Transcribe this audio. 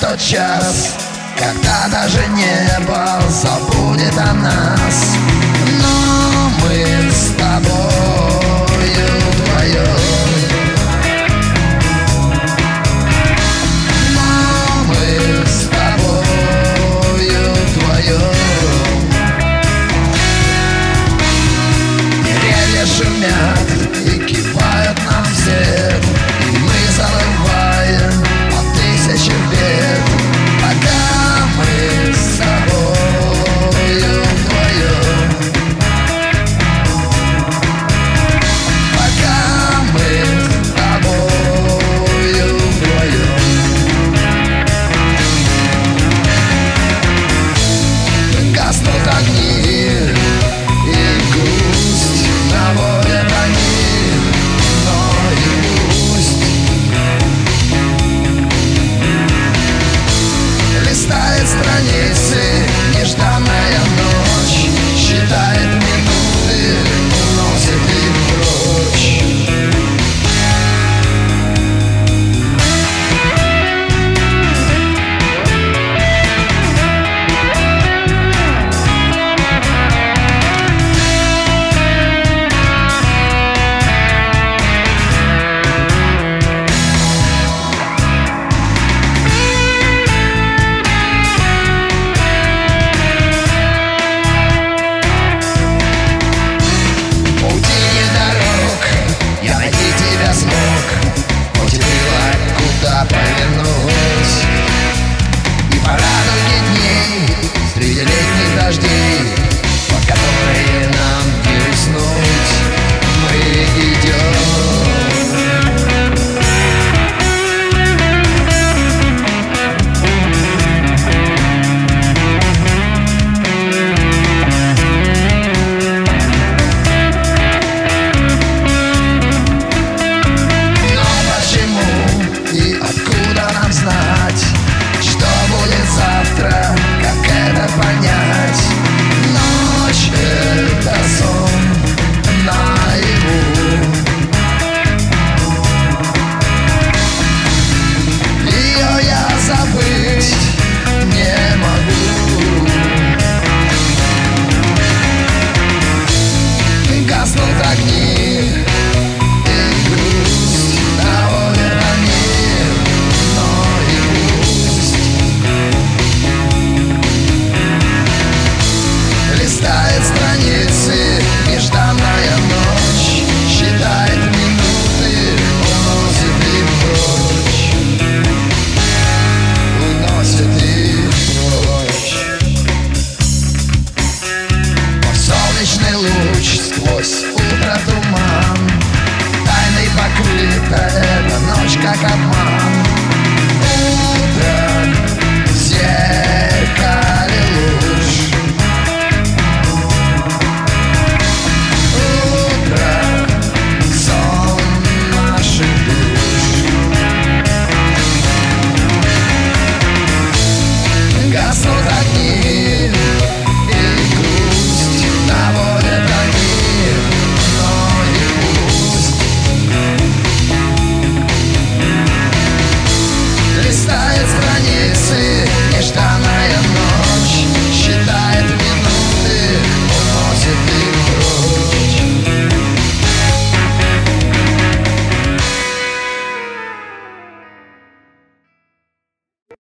тот час, когда даже небо забудет о нас. Но мы с тобой.